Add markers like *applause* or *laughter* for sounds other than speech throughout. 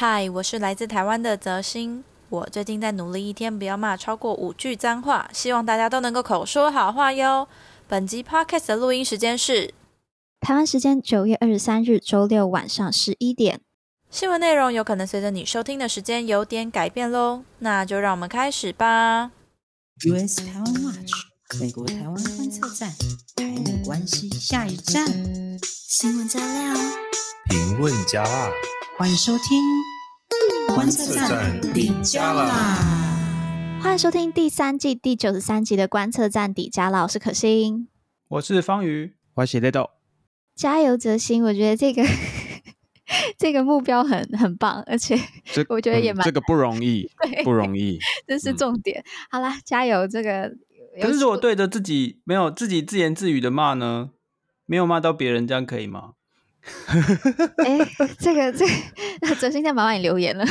嗨，我是来自台湾的泽星。我最近在努力，一天不要骂超过五句脏话，希望大家都能够口说好话哟。本集 Podcast 的录音时间是台湾时间九月二十三日周六晚上十一点。新闻内容有可能随着你收听的时间有点改变喽，那就让我们开始吧。US 台湾 Watch，美国台湾观测站，台美关系下一站，新闻加料，评论加辣。欢迎收听观测站底加啦！欢迎收听第三季第九十三集的观测站底加啦！我是可心，我是方瑜，我是雷豆。加油，泽新！我觉得这个 *laughs* 这个目标很很棒，而且我觉得也蛮、嗯、这个不容易，*laughs* 不容易，这是重点。嗯、好啦，加油！这个可是如果对着自己没有自己自言自语的骂呢？没有骂到别人，这样可以吗？*laughs* 哎、欸，这个这个，*laughs* 泽新在麻烦你留言了。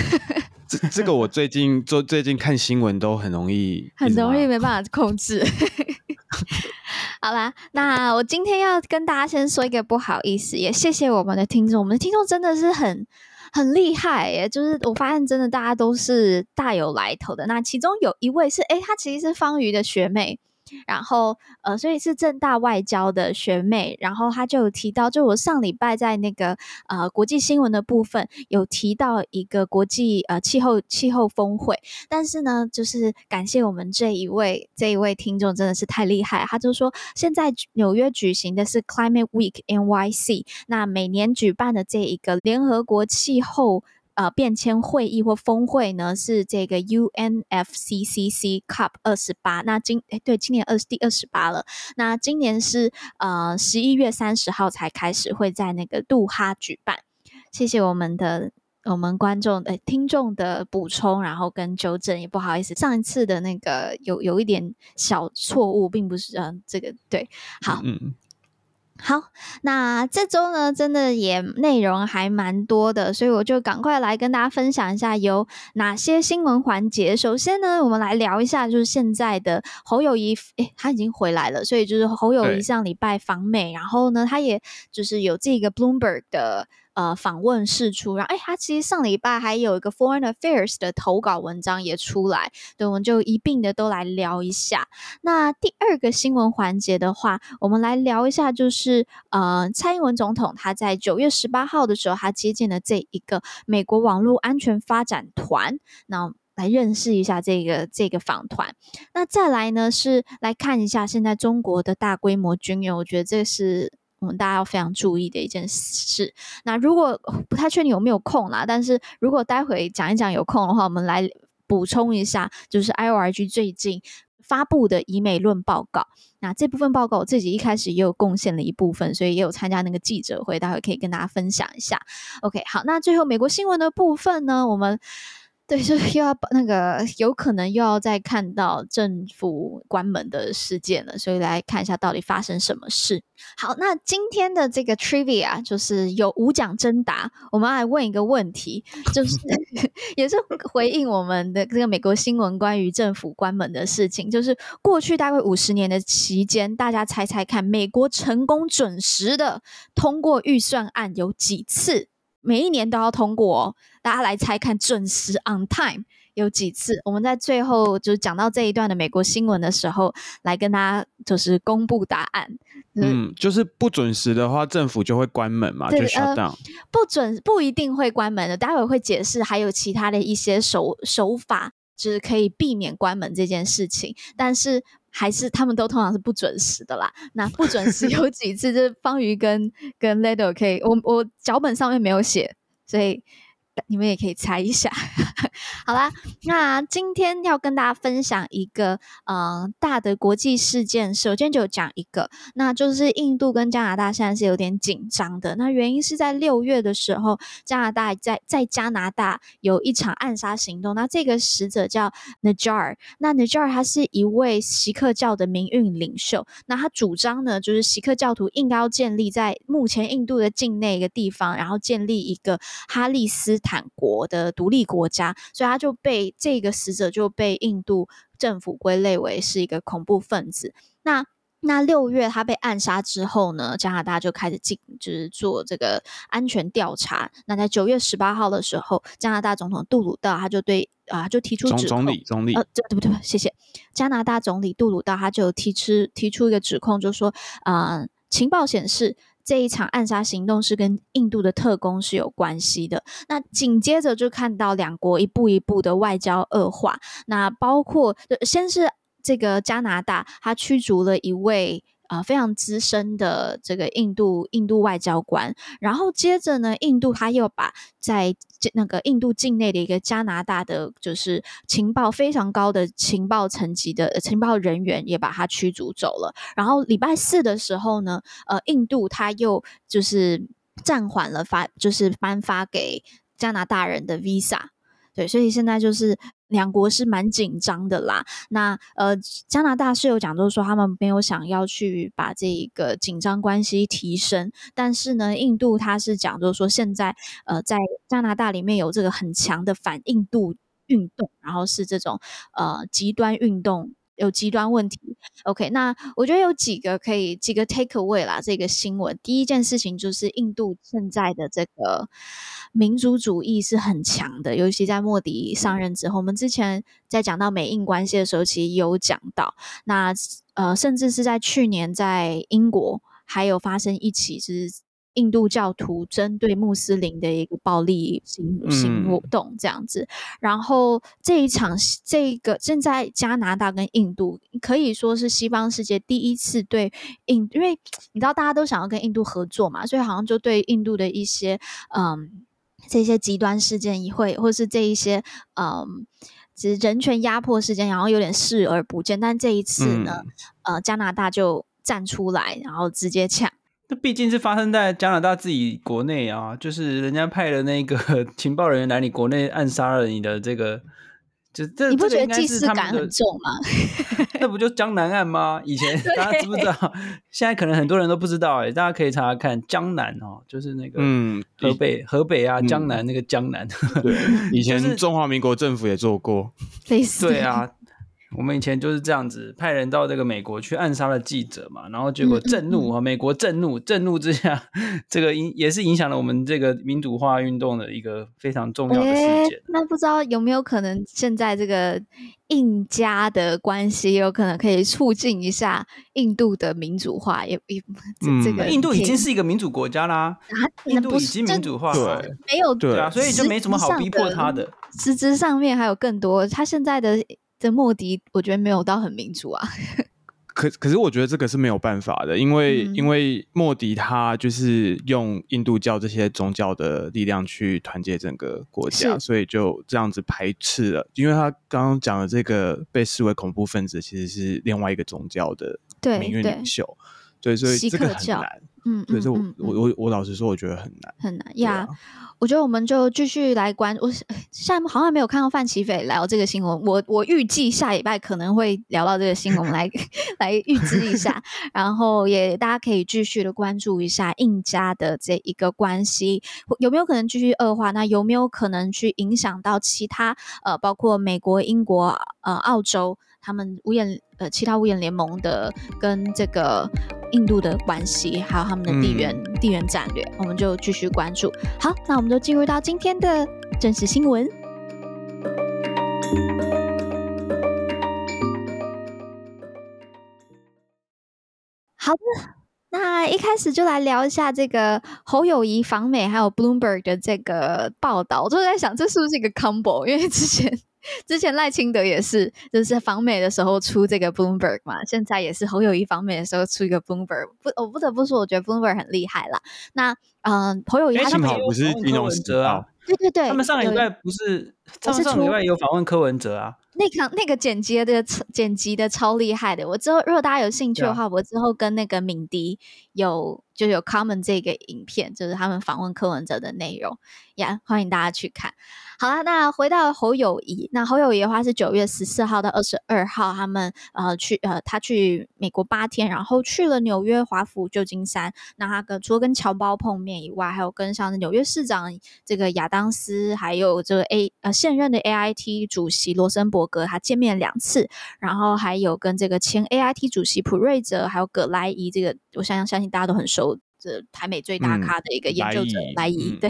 这这个我最近做最近看新闻都很容易，很容易没办法控制。*laughs* 好啦，那我今天要跟大家先说一个不好意思，也谢谢我们的听众，我们的听众真的是很很厉害耶，就是我发现真的大家都是大有来头的。那其中有一位是，哎，她其实是方瑜的学妹。然后，呃，所以是正大外交的学妹，然后她就有提到，就我上礼拜在那个呃国际新闻的部分有提到一个国际呃气候气候峰会，但是呢，就是感谢我们这一位这一位听众真的是太厉害，他就说现在纽约举行的是 Climate Week NYC，那每年举办的这一个联合国气候。呃，变迁会议或峰会呢，是这个 UNFCCC COP 二十八。那今诶对，今年二十第二十八了。那今年是呃十一月三十号才开始会在那个杜哈举办。谢谢我们的我们观众呃听众的补充，然后跟纠正，也不好意思，上一次的那个有有一点小错误，并不是嗯、呃、这个对，好。嗯好，那这周呢，真的也内容还蛮多的，所以我就赶快来跟大家分享一下有哪些新闻环节。首先呢，我们来聊一下，就是现在的侯友谊，诶，他已经回来了，所以就是侯友谊上礼拜访美，然后呢，他也就是有这个 Bloomberg 的。呃，访问释出，然后哎，他其实上礼拜还有一个 Foreign Affairs 的投稿文章也出来，对，我们就一并的都来聊一下。那第二个新闻环节的话，我们来聊一下，就是呃，蔡英文总统他在九月十八号的时候，他接见了这一个美国网络安全发展团，那来认识一下这个这个访团。那再来呢，是来看一下现在中国的大规模军演，我觉得这是。我们大家要非常注意的一件事。那如果不太确定有没有空啦，但是如果待会讲一讲有空的话，我们来补充一下，就是 IORG 最近发布的以美论报告。那这部分报告我自己一开始也有贡献了一部分，所以也有参加那个记者会，待会可以跟大家分享一下。OK，好，那最后美国新闻的部分呢，我们。对，就又要那个有可能又要再看到政府关门的事件了，所以来看一下到底发生什么事。好，那今天的这个 trivia 就是有五讲征答，我们来问一个问题，就是 *laughs* 也是回应我们的这个美国新闻关于政府关门的事情，就是过去大概五十年的期间，大家猜猜看，美国成功准时的通过预算案有几次？每一年都要通过哦，大家来猜看准时 on time 有几次？我们在最后就是讲到这一段的美国新闻的时候，来跟大家就是公布答案。嗯，就是不准时的话，政府就会关门嘛，就 shut down。呃，不准不一定会关门的，待会会解释还有其他的一些手手法，就是可以避免关门这件事情，但是。还是他们都通常是不准时的啦。那不准时 *laughs* 有几次，就是方瑜跟跟 Ledo 可以，我我脚本上面没有写，所以。你们也可以猜一下，*laughs* 好啦，那今天要跟大家分享一个呃大的国际事件，首先就讲一个，那就是印度跟加拿大现在是有点紧张的，那原因是在六月的时候，加拿大在在加拿大有一场暗杀行动，那这个使者叫 Najjar，那 Najar 他是一位锡克教的民运领袖，那他主张呢就是锡克教徒应该要建立在目前印度的境内一个地方，然后建立一个哈利斯坦国的独立国家，所以他就被这个死者就被印度政府归类为是一个恐怖分子。那那六月他被暗杀之后呢，加拿大就开始进，就是做这个安全调查。那在九月十八号的时候，加拿大总统杜鲁道他就对啊、呃，就提出指控，总理总理，呃，对不对？谢谢。加拿大总理杜鲁道他就提出提出一个指控，就说啊、呃，情报显示这一场暗杀行动是跟印度的特工是有关系的。那紧接着就看到两国一步一步的外交恶化，那包括先是。这个加拿大，他驱逐了一位、呃、非常资深的这个印度印度外交官，然后接着呢，印度他又把在那个印度境内的一个加拿大的就是情报非常高的情报层级的情报人员也把他驱逐走了。然后礼拜四的时候呢，呃，印度他又就是暂缓了发，就是颁发给加拿大人的 visa。对，所以现在就是。两国是蛮紧张的啦。那呃，加拿大是有讲，就是说他们没有想要去把这一个紧张关系提升。但是呢，印度他是讲，就是说现在呃，在加拿大里面有这个很强的反印度运动，然后是这种呃极端运动。有极端问题，OK，那我觉得有几个可以几个 take away 啦。这个新闻第一件事情就是印度现在的这个民族主义是很强的，尤其在莫迪上任之后。我们之前在讲到美印关系的时候，其实有讲到，那呃，甚至是在去年在英国还有发生一起是。印度教徒针对穆斯林的一个暴力行行动这样子，然后这一场这个正在加拿大跟印度可以说是西方世界第一次对印，因为你知道大家都想要跟印度合作嘛，所以好像就对印度的一些嗯这些极端事件也会，或是这一些嗯其实人权压迫事件，然后有点视而不见。但这一次呢，嗯、呃，加拿大就站出来，然后直接呛。这毕竟是发生在加拿大自己国内啊，就是人家派了那个 *laughs* 情报人员来你国内暗杀了你的这个，就这你不觉得既视感很重吗？那不就江南案吗？以前 *laughs* 大家知不知道？现在可能很多人都不知道哎、欸，大家可以查查看江南哦，就是那个嗯，河北河北啊，江南那个江南，对，以 *laughs* 前中华民国政府也做过，类似对啊。我们以前就是这样子，派人到这个美国去暗杀了记者嘛，然后结果震怒啊，美国震怒，震怒之下，这个影也是影响了我们这个民主化运动的一个非常重要的事件。欸，那不知道有没有可能，现在这个印加的关系有可能可以促进一下印度的民主化？也也，这个印度已经是一个民主国家啦，印度已经民主化了，对，没有对啊，所以就没什么好逼迫他的。实质上面还有更多，他现在的。这莫迪，我觉得没有到很民主啊。*laughs* 可可是，我觉得这个是没有办法的，因为、嗯、因为莫迪他就是用印度教这些宗教的力量去团结整个国家，所以就这样子排斥了。因为他刚刚讲的这个被视为恐怖分子，其实是另外一个宗教的名誉领袖，对，对，所以这个很难。嗯，所以说我我我我老实说，我觉得很难，很难呀。我觉得我们就继续来关。我现在好像没有看到范琪斐聊这个新闻。我我预计下礼拜可能会聊到这个新闻，来 *laughs* 来预知一下。然后也大家可以继续的关注一下印加的这一个关系有没有可能继续恶化？那有没有可能去影响到其他呃，包括美国、英国、呃、澳洲他们五眼呃其他五眼联盟的跟这个印度的关系，还有他们的地缘、嗯、地缘战略，我们就继续关注。好，那我们就进入到今天的正式新闻。好的，那一开始就来聊一下这个侯友谊访美，还有 Bloomberg 的这个报道。我就在想，这是不是一个 combo？因为之前之前赖清德也是，就是访美的时候出这个 Bloomberg 嘛，现在也是侯友谊访美的时候出一个 Bloomberg。不，我不得不说，我觉得 Bloomberg 很厉害啦。那嗯，侯友谊他们不是金融时啊？对对对，他们上礼拜不是，他们上礼拜有访问柯文哲啊。那个那个剪辑的剪辑的超厉害的。我之后如果大家有兴趣的话，啊、我之后跟那个敏迪有就有 comment 这个影片，就是他们访问柯文哲的内容，呀、yeah，欢迎大家去看。好了，那回到侯友谊，那侯友谊的话是九月十四号到二十二号，他们呃去呃他去美国八天，然后去了纽约、华府、旧金山。那他跟除了跟侨胞碰面以外，还有跟像纽约市长这个亚当斯，还有这个 A 呃现任的 AIT 主席罗森伯格，他见面两次，然后还有跟这个前 AIT 主席普瑞泽，还有葛莱伊，这个我相信相信大家都很熟。这台美最大咖的一个研究者莱仪，对，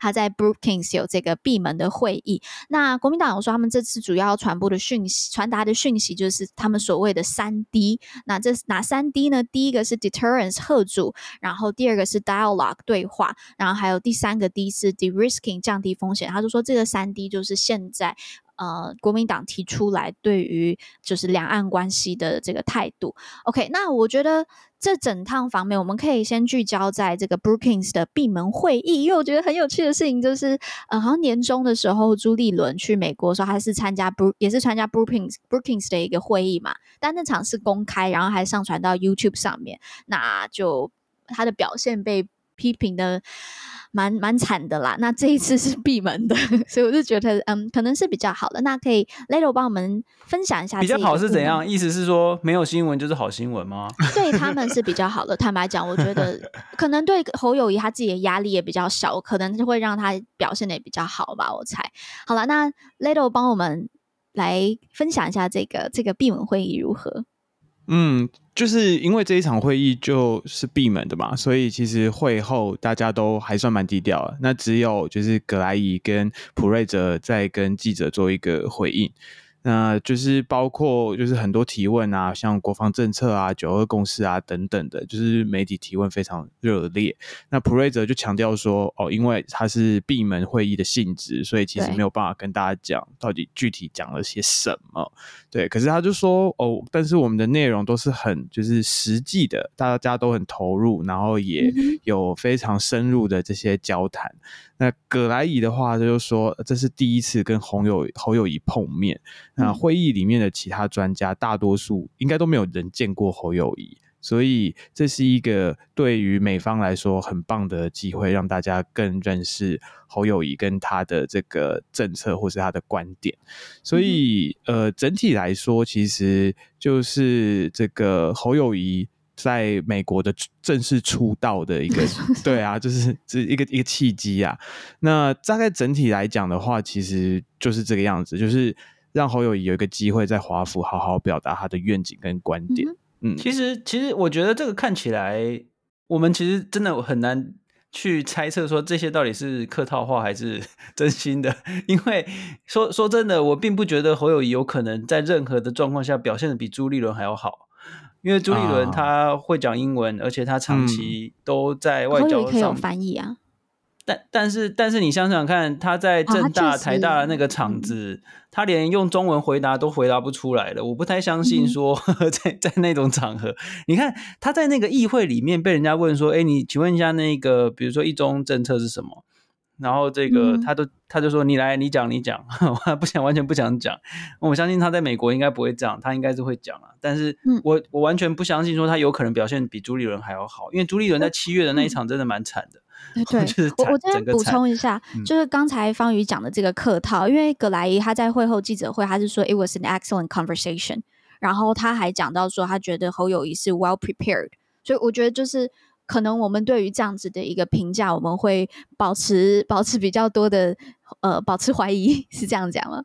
他在 Brookings 有这个闭门的会议。那国民党有说，他们这次主要传播的讯息、传达的讯息，就是他们所谓的三 D。那这哪三 D 呢？第一个是 Deterrence 吓阻，然后第二个是 Dialogue 对话，然后还有第三个 D 是 De-risking 降低风险。他就说，这个三 D 就是现在。呃，国民党提出来对于就是两岸关系的这个态度。OK，那我觉得这整趟访美，我们可以先聚焦在这个 Brookings 的闭门会议，因为我觉得很有趣的事情就是，呃，好像年终的时候朱立伦去美国的时候，还是参加 Bro 也是参加 Brookings Brookings 的一个会议嘛，但那场是公开，然后还上传到 YouTube 上面，那就他的表现被批评的。蛮蛮惨的啦，那这一次是闭门的，*laughs* 所以我就觉得，嗯，可能是比较好的。那可以 Leo 帮我们分享一下，比较好是怎样？意思是说没有新闻就是好新闻吗？*laughs* 对他们是比较好的。坦白讲，我觉得可能对侯友谊他自己的压力也比较小，可能就会让他表现的也比较好吧。我猜。好了，那 Leo 帮我们来分享一下这个这个闭门会议如何？嗯，就是因为这一场会议就是闭门的嘛，所以其实会后大家都还算蛮低调的。那只有就是格莱伊跟普瑞泽在跟记者做一个回应。那就是包括就是很多提问啊，像国防政策啊、九二共识啊等等的，就是媒体提问非常热烈。那普瑞泽就强调说，哦，因为他是闭门会议的性质，所以其实没有办法跟大家讲到底具体讲了些什么。对，可是他就说，哦，但是我们的内容都是很就是实际的，大家都很投入，然后也有非常深入的这些交谈。那葛莱仪的话，他就说这是第一次跟侯友侯友谊碰面。那会议里面的其他专家，大多数应该都没有人见过侯友谊，所以这是一个对于美方来说很棒的机会，让大家更认识侯友谊跟他的这个政策或是他的观点。所以，呃，整体来说，其实就是这个侯友谊。在美国的正式出道的一个，*laughs* 对啊，就是这一个一个契机啊。那大概整体来讲的话，其实就是这个样子，就是让侯友谊有一个机会在华府好好表达他的愿景跟观点。嗯，其实其实我觉得这个看起来，我们其实真的很难去猜测说这些到底是客套话还是 *laughs* 真心的，因为说说真的，我并不觉得侯友谊有可能在任何的状况下表现的比朱立伦还要好。因为朱立伦他会讲英文，啊、而且他长期都在外交上、嗯、可以有翻译啊。但但是但是你想想看，他在政大、啊、台大的那个场子，他连用中文回答都回答不出来了。我不太相信说 *laughs* 在在那种场合，你看他在那个议会里面被人家问说：“哎，你请问一下那个，比如说一中政策是什么？”然后这个他都他就说，你来你讲你讲，*laughs* 我不想完全不想讲。我相信他在美国应该不会这样，他应该是会讲啊。但是我我完全不相信说他有可能表现比朱立伦还要好，因为朱立伦在七月的那一场真的蛮惨的。对 *laughs* 对，我我这边补充一下，就是刚才方宇讲的这个客套，因为葛莱伊他在会后记者会他是说 it was an excellent conversation，然后他还讲到说他觉得侯友谊是 well prepared，所以我觉得就是。可能我们对于这样子的一个评价，我们会保持保持比较多的呃，保持怀疑，是这样讲吗？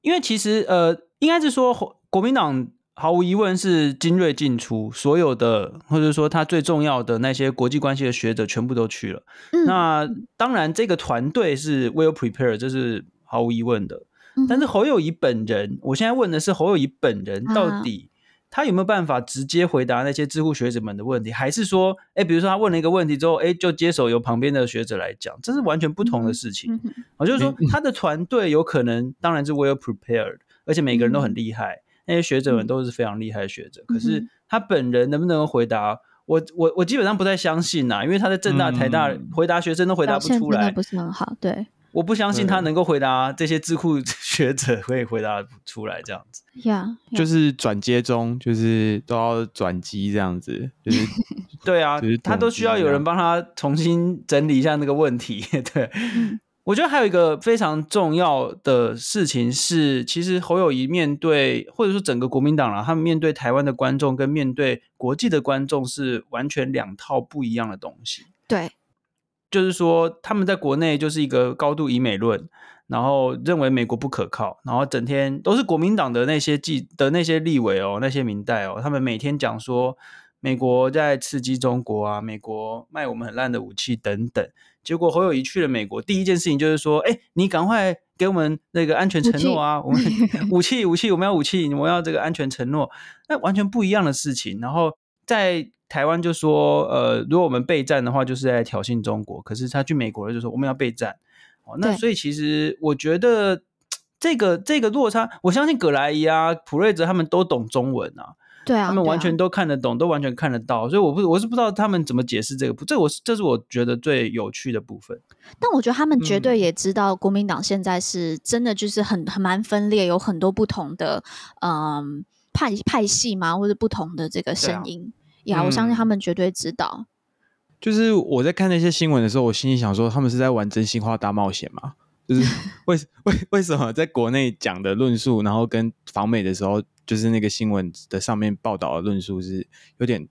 因为其实呃，应该是说国民党毫无疑问是精锐进出，所有的或者说他最重要的那些国际关系的学者全部都去了。嗯、那当然，这个团队是 well prepared，这是毫无疑问的。嗯、但是侯友谊本人，我现在问的是侯友谊本人到底、啊。他有没有办法直接回答那些知乎学者们的问题？还是说，哎，比如说他问了一个问题之后，哎，就接手由旁边的学者来讲，这是完全不同的事情。我、嗯、就是说，他的团队有可能当然是 well prepared，而且每个人都很厉害，嗯、那些学者们都是非常厉害的学者。嗯、可是他本人能不能回答？我我我基本上不太相信呐，因为他在正大、台大回答学生都回答不出来，不是很好，对。我不相信他能够回答这些智库 *laughs* 学者可以回答出来这样子，呀，就是转接中，就是都要转机这样子，就是对啊，他都需要有人帮他重新整理一下那个问题。*laughs* 对，嗯、我觉得还有一个非常重要的事情是，其实侯友谊面对或者说整个国民党啦，他们面对台湾的观众跟面对国际的观众是完全两套不一样的东西。对，就是说他们在国内就是一个高度以美论。然后认为美国不可靠，然后整天都是国民党的那些记的那些立委哦，那些民代哦，他们每天讲说美国在刺激中国啊，美国卖我们很烂的武器等等。结果侯友谊去了美国，第一件事情就是说，哎，你赶快给我们那个安全承诺啊，我们 *laughs* 武器武器我们要武器，我们要这个安全承诺，那完全不一样的事情。然后在台湾就说，呃，如果我们备战的话，就是在挑衅中国。可是他去美国了，就说我们要备战。哦那所以其实我觉得这个这个落差，我相信葛莱伊啊、普瑞泽他们都懂中文啊，对啊，他们完全都看得懂，都完全看得到，所以我不我是不知道他们怎么解释这个，这我是这是我觉得最有趣的部分。但我觉得他们绝对也知道，国民党现在是真的就是很很蛮分裂，有很多不同的嗯派派系嘛，或者不同的这个声音呀，我相信他们绝对知道。就是我在看那些新闻的时候，我心里想说，他们是在玩真心话大冒险吗？就是 *laughs* 为为为什么在国内讲的论述，然后跟访美的时候，就是那个新闻的上面报道的论述是有点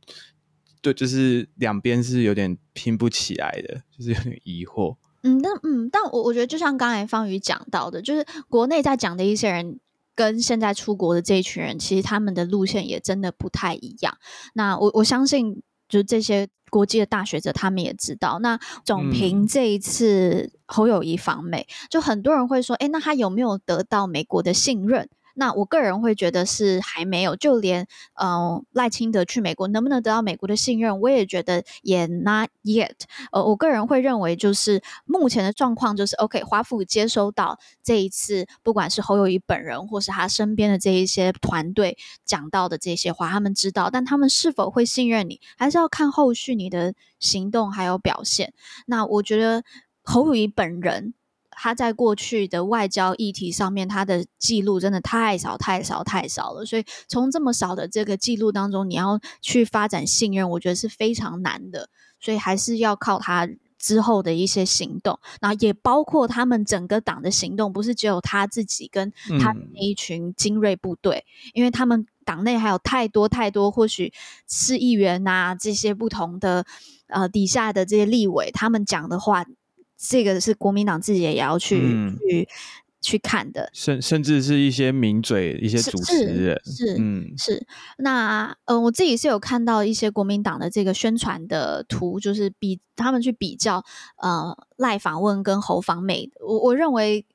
对，就是两边是有点拼不起来的，就是有点疑惑。嗯，但嗯，但我我觉得就像刚才方宇讲到的，就是国内在讲的一些人，跟现在出国的这一群人，其实他们的路线也真的不太一样。那我我相信。就是这些国际的大学者，他们也知道。那总评这一次侯友谊访美，嗯、就很多人会说：“哎，那他有没有得到美国的信任？”那我个人会觉得是还没有，就连呃赖清德去美国能不能得到美国的信任，我也觉得也 not yet。呃，我个人会认为就是目前的状况就是 OK，华府接收到这一次不管是侯友宜本人或是他身边的这一些团队讲到的这些话，他们知道，但他们是否会信任你，还是要看后续你的行动还有表现。那我觉得侯友宜本人。他在过去的外交议题上面，他的记录真的太少太少太少了，所以从这么少的这个记录当中，你要去发展信任，我觉得是非常难的。所以还是要靠他之后的一些行动，然后也包括他们整个党的行动，不是只有他自己跟他那一群精锐部队，嗯、因为他们党内还有太多太多，或许是议员呐、啊，这些不同的呃底下的这些立委，他们讲的话。这个是国民党自己也要去、嗯、去去看的，甚甚至是一些名嘴、一些主持人，是，是嗯是。那呃，我自己是有看到一些国民党的这个宣传的图，就是比他们去比较呃赖访问跟侯访美，我我认为。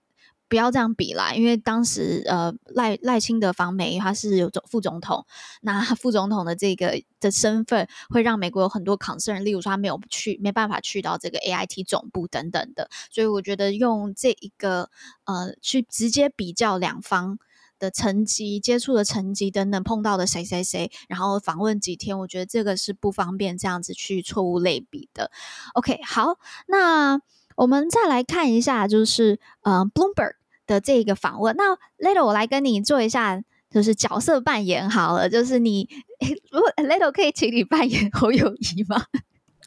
不要这样比啦，因为当时呃赖赖清德访美，他是有总副总统，那副总统的这个的身份会让美国有很多 concern，例如说他没有去，没办法去到这个 AIT 总部等等的，所以我觉得用这一个呃去直接比较两方的成绩、接触的成绩等等，碰到的谁谁谁，然后访问几天，我觉得这个是不方便这样子去错误类比的。OK，好，那我们再来看一下，就是呃 Bloomberg。的这个访问，那 Little，我来跟你做一下，就是角色扮演好了，就是你，*laughs* 如果 Leto 可以请你扮演侯友宜吗？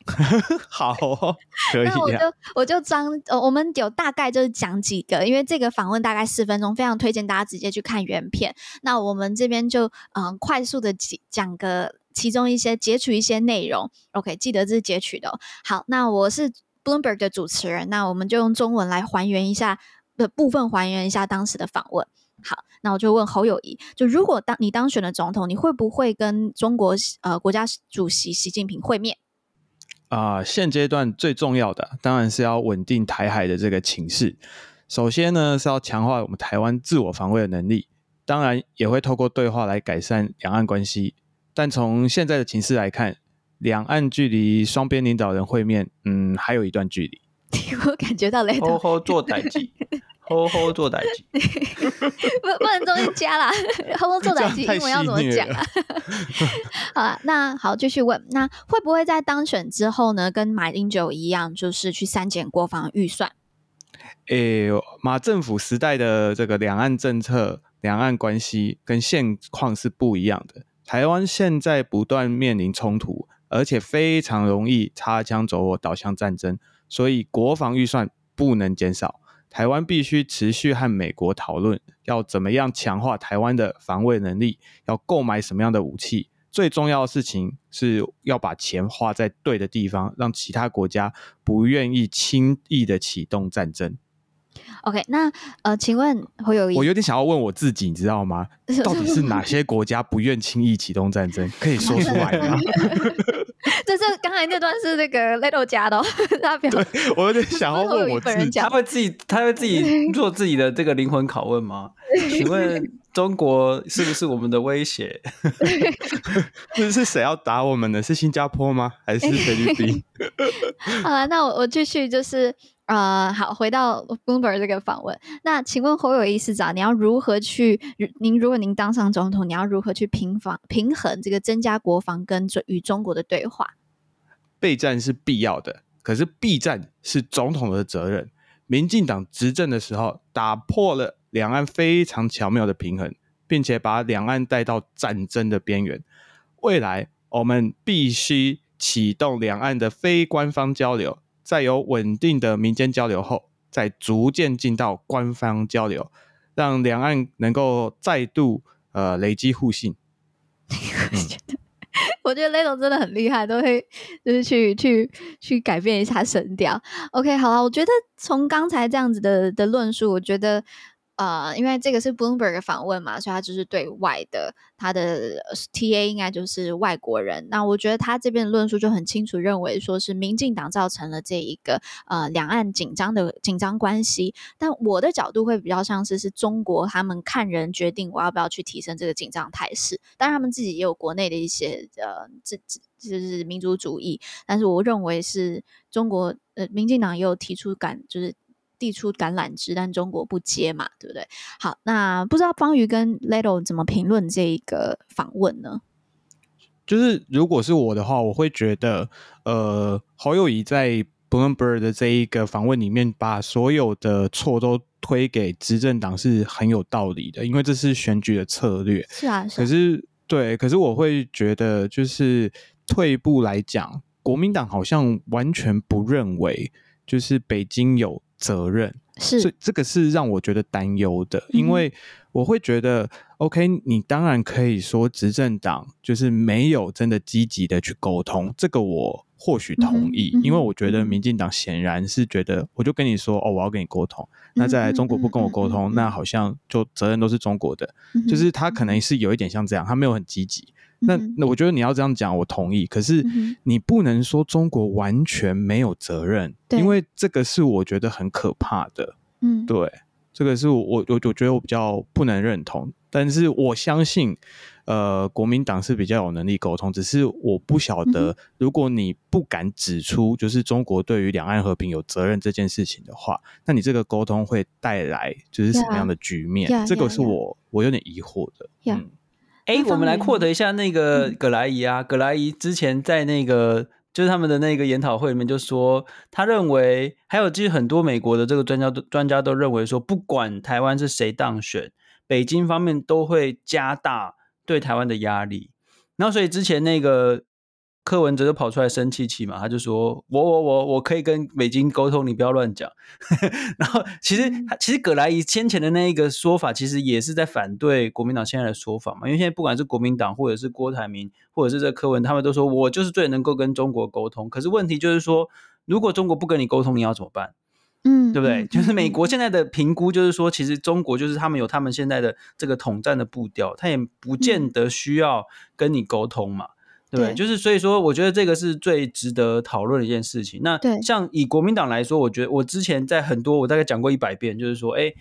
*laughs* 好，可以、啊。那我就我就装呃，我们有大概就是讲几个，因为这个访问大概四分钟，非常推荐大家直接去看原片。那我们这边就嗯、呃，快速的讲个其中一些截取一些内容。OK，记得这是截取的、哦。好，那我是 Bloomberg 的主持人，那我们就用中文来还原一下。的部分还原一下当时的访问。好，那我就问侯友谊，就如果当你当选了总统，你会不会跟中国呃国家主席习近平会面？啊、呃，现阶段最重要的当然是要稳定台海的这个情势。首先呢是要强化我们台湾自我防卫的能力，当然也会透过对话来改善两岸关系。但从现在的情势来看，两岸距离双边领导人会面，嗯，还有一段距离。*laughs* 我感觉到雷同，好好做代志，好好做代志，*laughs* 不 *laughs* 不能中间加啦，*laughs* 好好做代志，英文要怎么讲啊？好了，那好，继续问，那会不会在当选之后呢，跟马英九一样，就是去删减国防预算？诶、欸，马政府时代的这个两岸政策、两岸关系跟现况是不一样的。台湾现在不断面临冲突。而且非常容易擦枪走火，导向战争。所以国防预算不能减少，台湾必须持续和美国讨论要怎么样强化台湾的防卫能力，要购买什么样的武器。最重要的事情是要把钱花在对的地方，让其他国家不愿意轻易的启动战争。OK，那呃，请问侯友宜，我有点想要问我自己，你知道吗？*laughs* 到底是哪些国家不愿轻易启动战争？可以说出来吗？*laughs* 这是刚才那段是那个 Little 加的，他表对我有点想要问我自己，他会自己他会自己做自己的这个灵魂拷问吗？*laughs* 请问中国是不是我们的威胁？这是谁要打我们呢？是新加坡吗？还是菲律宾？好了，那我我继续就是。呃，好，回到 Bloomberg 这个访问，那请问侯友宜市长，你要如何去？您如果您当上总统，你要如何去平防平衡这个增加国防跟与中国的对话？备战是必要的，可是避战是总统的责任。民进党执政的时候，打破了两岸非常巧妙的平衡，并且把两岸带到战争的边缘。未来我们必须启动两岸的非官方交流。在有稳定的民间交流后，再逐渐进到官方交流，让两岸能够再度呃累积互信。*laughs* *laughs* 我觉得雷总真的很厉害，都会就是去去去改变一下 *laughs* 声调。OK，好了，我觉得从刚才这样子的的论述，我觉得。呃，因为这个是 Bloomberg 访问嘛，所以他就是对外的，他的 TA 应该就是外国人。那我觉得他这边的论述就很清楚，认为说是民进党造成了这一个呃两岸紧张的紧张关系。但我的角度会比较像是是中国他们看人决定我要不要去提升这个紧张态势，当然他们自己也有国内的一些呃自己就是民族主义，但是我认为是中国呃民进党也有提出感就是。递出橄榄枝，但中国不接嘛，对不对？好，那不知道方瑜跟 Leto 怎么评论这一个访问呢？就是如果是我的话，我会觉得，呃，侯友谊在 Bloomberg 的这一个访问里面，把所有的错都推给执政党是很有道理的，因为这是选举的策略。是啊，是啊。可是，对，可是我会觉得，就是退一步来讲，国民党好像完全不认为，就是北京有。责任。是，所以这个是让我觉得担忧的，因为我会觉得，OK，你当然可以说执政党就是没有真的积极的去沟通，这个我或许同意，因为我觉得民进党显然是觉得，我就跟你说，哦，我要跟你沟通，那在中国不跟我沟通，那好像就责任都是中国的，就是他可能是有一点像这样，他没有很积极。那那我觉得你要这样讲，我同意。可是你不能说中国完全没有责任，因为这个是我觉得很可怕的。嗯，对，这个是我我我觉得我比较不能认同。但是我相信，呃，国民党是比较有能力沟通。只是我不晓得，如果你不敢指出就是中国对于两岸和平有责任这件事情的话，那你这个沟通会带来就是什么样的局面？这个是我我有点疑惑的。嗯。哎，我们来扩得一下那个葛莱仪啊，葛莱仪之前在那个就是他们的那个研讨会里面就说，他认为还有其实很多美国的这个专家都专家都认为说，不管台湾是谁当选，北京方面都会加大对台湾的压力。然后所以之前那个。柯文哲就跑出来生气气嘛，他就说：“我我我我可以跟北京沟通，你不要乱讲。*laughs* ”然后其实他其实葛莱仪先前的那一个说法，其实也是在反对国民党现在的说法嘛。因为现在不管是国民党，或者是郭台铭，或者是这个柯文，他们都说我就是最能够跟中国沟通。可是问题就是说，如果中国不跟你沟通，你要怎么办？嗯，对不对？就是美国现在的评估就是说，其实中国就是他们有他们现在的这个统战的步调，他也不见得需要跟你沟通嘛。对，就是所以说，我觉得这个是最值得讨论的一件事情。那像以国民党来说，我觉得我之前在很多我大概讲过一百遍，就是说，哎，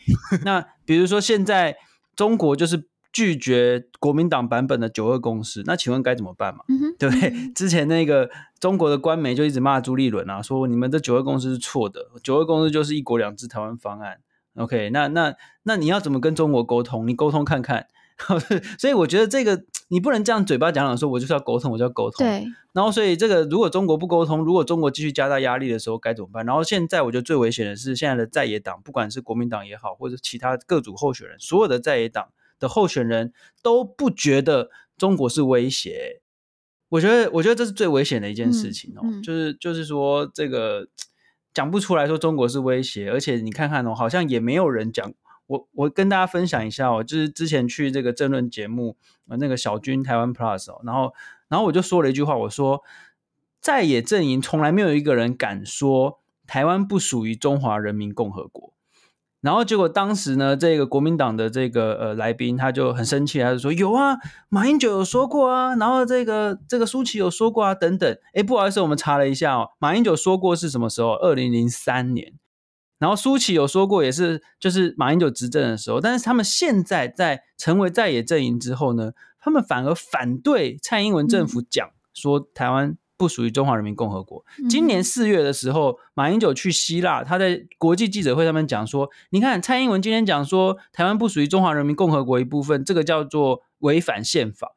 那比如说现在中国就是拒绝国民党版本的九二共识，那请问该怎么办嘛？对不对？之前那个中国的官媒就一直骂朱立伦啊，说你们的九二共识是错的，九二共识就是一国两制台湾方案。OK，那那那你要怎么跟中国沟通？你沟通看看。*laughs* 所以我觉得这个你不能这样嘴巴讲讲说，我就是要沟通，我就要沟通。对。然后所以这个如果中国不沟通，如果中国继续加大压力的时候该怎么办？然后现在我觉得最危险的是现在的在野党，不管是国民党也好，或者其他各组候选人，所有的在野党的候选人都不觉得中国是威胁。我觉得，我觉得这是最危险的一件事情哦，嗯嗯、就是就是说这个讲不出来说中国是威胁，而且你看看哦，好像也没有人讲。我我跟大家分享一下哦，就是之前去这个政论节目那个小军台湾 Plus 哦，然后然后我就说了一句话，我说在野阵营从来没有一个人敢说台湾不属于中华人民共和国。然后结果当时呢，这个国民党的这个呃来宾他就很生气，他就说有啊，马英九有说过啊，然后这个这个苏起有说过啊，等等。哎，不好意思，我们查了一下哦，马英九说过是什么时候？二零零三年。然后苏起有说过，也是就是马英九执政的时候。但是他们现在在成为在野阵营之后呢，他们反而反对蔡英文政府讲说台湾。不属于中华人民共和国。今年四月的时候，马英九去希腊，他在国际记者会上面讲说：“你看，蔡英文今天讲说台湾不属于中华人民共和国一部分，这个叫做违反宪法。”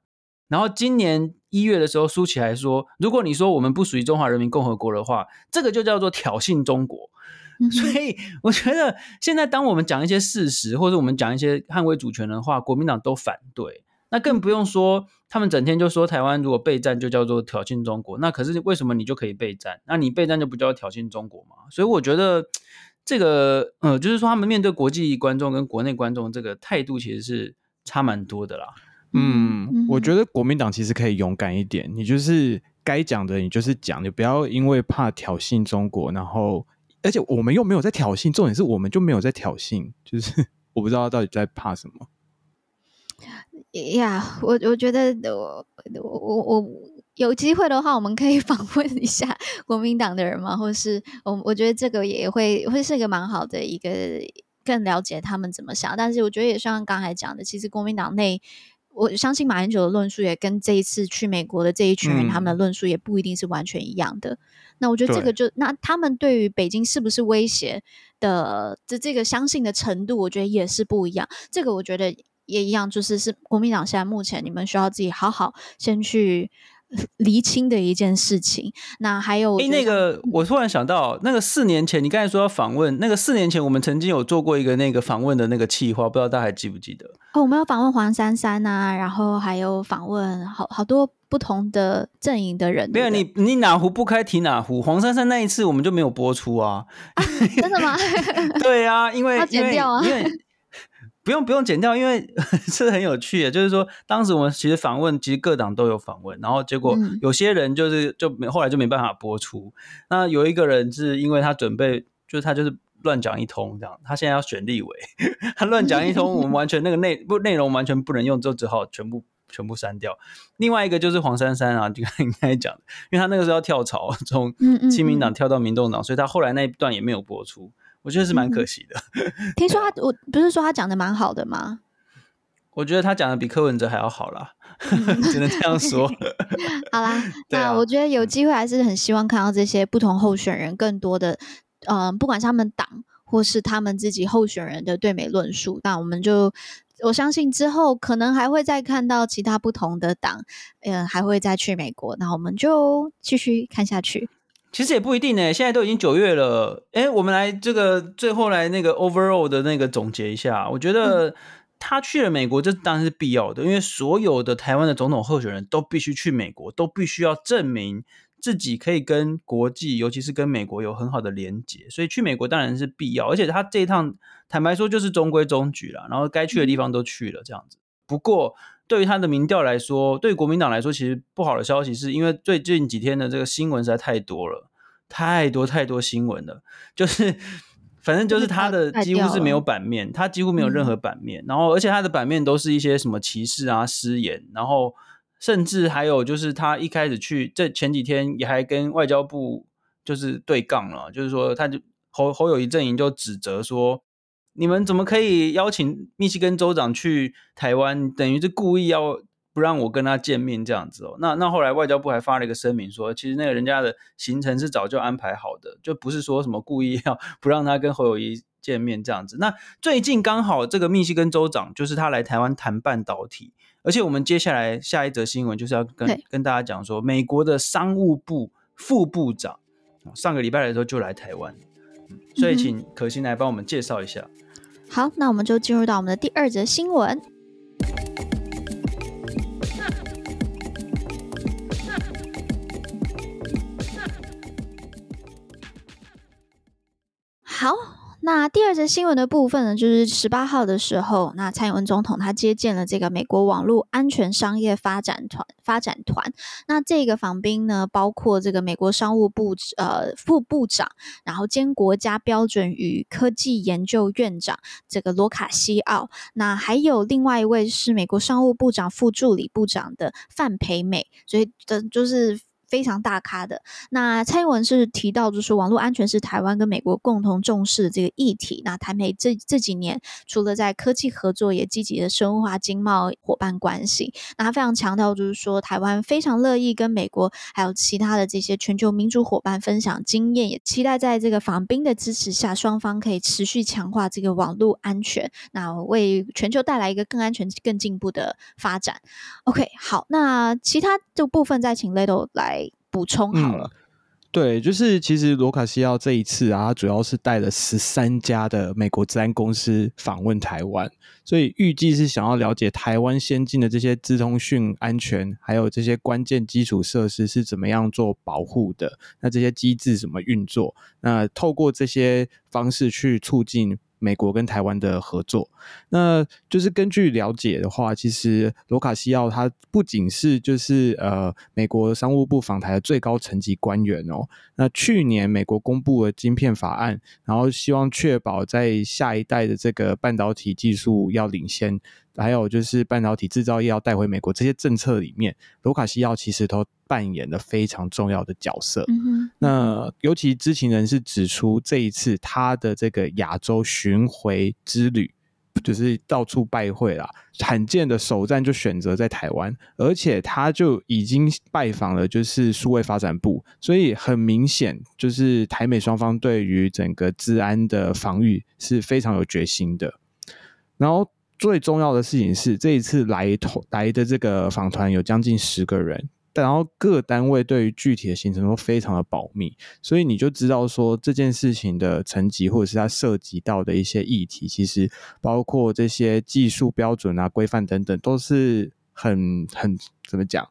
然后今年一月的时候，苏起还说：“如果你说我们不属于中华人民共和国的话，这个就叫做挑衅中国。”所以我觉得，现在当我们讲一些事实，或者我们讲一些捍卫主权的话，国民党都反对。那更不用说，他们整天就说台湾如果备战就叫做挑衅中国。那可是为什么你就可以备战？那你备战就不叫挑衅中国嘛？所以我觉得这个呃，就是说他们面对国际观众跟国内观众这个态度其实是差蛮多的啦。嗯，我觉得国民党其实可以勇敢一点，你就是该讲的你就是讲，你不要因为怕挑衅中国，然后而且我们又没有在挑衅，重点是我们就没有在挑衅，就是 *laughs* 我不知道到底在怕什么。呀我我觉得我我我有机会的话，我们可以访问一下国民党的人嘛，或是我我觉得这个也会会是一个蛮好的一个更了解他们怎么想。但是我觉得也像刚才讲的，其实国民党内，我相信马英九的论述也跟这一次去美国的这一群人、嗯、他们的论述也不一定是完全一样的。那我觉得这个就那他们对于北京是不是威胁的这这个相信的程度，我觉得也是不一样。这个我觉得。也一样，就是是国民党现在目前你们需要自己好好先去厘清的一件事情。那还有，哎，那个我突然想到，那个四年前你刚才说要访问，那个四年前我们曾经有做过一个那个访问的那个企划，不知道大家还记不记得？哦，我们要访问黄珊珊啊，然后还有访问好好多不同的阵营的人。没有你，你哪壶不开提哪壶。黄珊珊那一次我们就没有播出啊？啊真的吗？*laughs* 对啊，因为 *laughs* 要剪掉啊，因为。因为不用不用剪掉，因为 *laughs* 是很有趣的。就是说，当时我们其实访问，其实各党都有访问，然后结果有些人就是就没后来就没办法播出。那有一个人是因为他准备，就是他就是乱讲一通这样，他现在要选立委，*laughs* 他乱讲一通，我们完全那个内不内容完全不能用，就只好全部全部删掉。另外一个就是黄珊珊啊，*laughs* 就刚才讲的，因为他那个时候要跳槽，从亲民党跳到民众党，所以他后来那一段也没有播出。我觉得是蛮可惜的。嗯、*laughs* 听说他，我不是说他讲的蛮好的吗？我觉得他讲的比柯文哲还要好啦，嗯、*laughs* 只能这样说。*laughs* 好啦，那我觉得有机会还是很希望看到这些不同候选人更多的，嗯、呃，不管是他们党或是他们自己候选人的对美论述。那我们就我相信之后可能还会再看到其他不同的党，嗯、呃，还会再去美国。那我们就继续看下去。其实也不一定呢，现在都已经九月了。哎，我们来这个最后来那个 overall 的那个总结一下。我觉得他去了美国，这当然是必要的，因为所有的台湾的总统候选人都必须去美国，都必须要证明自己可以跟国际，尤其是跟美国有很好的连结。所以去美国当然是必要，而且他这一趟坦白说就是中规中矩了，然后该去的地方都去了，这样子。不过。对于他的民调来说，对国民党来说，其实不好的消息是因为最近几天的这个新闻实在太多了，太多太多新闻了。就是反正就是他的几乎是没有版面，他几乎没有任何版面。然后，而且他的版面都是一些什么歧视啊、失言，然后甚至还有就是他一开始去这前几天也还跟外交部就是对杠了，就是说他就侯侯友谊阵营就指责说。你们怎么可以邀请密西根州长去台湾？等于是故意要不让我跟他见面这样子哦。那那后来外交部还发了一个声明说，其实那个人家的行程是早就安排好的，就不是说什么故意要不让他跟侯友谊见面这样子。那最近刚好这个密西根州长就是他来台湾谈半导体，而且我们接下来下一则新闻就是要跟跟大家讲说，美国的商务部副部长上个礼拜的时候就来台湾，所以请可心来帮我们介绍一下。好，那我们就进入到我们的第二则新闻。好。那第二则新闻的部分呢，就是十八号的时候，那蔡英文总统他接见了这个美国网络安全商业发展团发展团。那这个访宾呢，包括这个美国商务部呃副部长，然后兼国家标准与科技研究院长这个罗卡西奥。那还有另外一位是美国商务部长副助理部长的范培美。所以这就是。非常大咖的。那蔡英文是提到，就是网络安全是台湾跟美国共同重视的这个议题。那台美这这几年除了在科技合作，也积极的深化经贸伙伴关系。那他非常强调，就是说台湾非常乐意跟美国还有其他的这些全球民主伙伴分享经验，也期待在这个访宾的支持下，双方可以持续强化这个网络安全，那为全球带来一个更安全、更进步的发展。OK，好，那其他的部分再请 Ledo 来。补充好了、嗯，对，就是其实罗卡西奥这一次啊，他主要是带了十三家的美国治安公司访问台湾，所以预计是想要了解台湾先进的这些资通讯安全，还有这些关键基础设施是怎么样做保护的，那这些机制怎么运作，那透过这些方式去促进。美国跟台湾的合作，那就是根据了解的话，其实罗卡西奥他不仅是就是呃美国商务部访台的最高层级官员哦。那去年美国公布了晶片法案，然后希望确保在下一代的这个半导体技术要领先。还有就是半导体制造业要带回美国这些政策里面，罗卡西奥其实都扮演了非常重要的角色。嗯。那尤其知情人士指出，这一次他的这个亚洲巡回之旅，就是到处拜会啦，罕见的首站就选择在台湾，而且他就已经拜访了就是数位发展部，所以很明显就是台美双方对于整个治安的防御是非常有决心的。然后。最重要的事情是，这一次来头来的这个访团有将近十个人，然后各单位对于具体的行程都非常的保密，所以你就知道说这件事情的层级，或者是它涉及到的一些议题，其实包括这些技术标准啊、规范等等，都是很很怎么讲，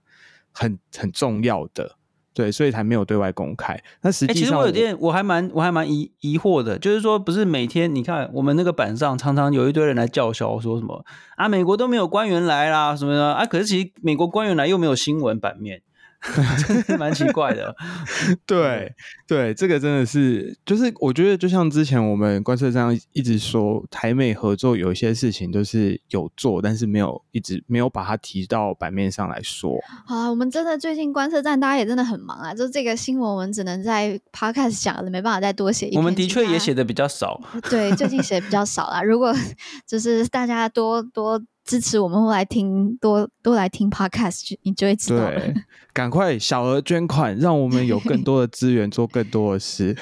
很很重要的。对，所以才没有对外公开。那实际上，其实我有点，我还蛮，我还蛮疑疑惑的，就是说，不是每天你看我们那个板上常常有一堆人来叫嚣，说什么啊，美国都没有官员来啦，什么的啊，可是其实美国官员来又没有新闻版面。*laughs* 蛮奇怪的，*laughs* 对对，这个真的是，就是我觉得就像之前我们观测站一直说，台美合作有一些事情都是有做，但是没有一直没有把它提到版面上来说。好啊，我们真的最近观测站大家也真的很忙啊，就这个新闻我们只能在 Podcast 讲了，没办法再多写一篇。我们的确也写的比较少，*laughs* 对，最近写的比较少啦。如果就是大家多多。支持我们会来听多多来听 podcast，你就会知道。对，赶快小额捐款，让我们有更多的资源做更多的事。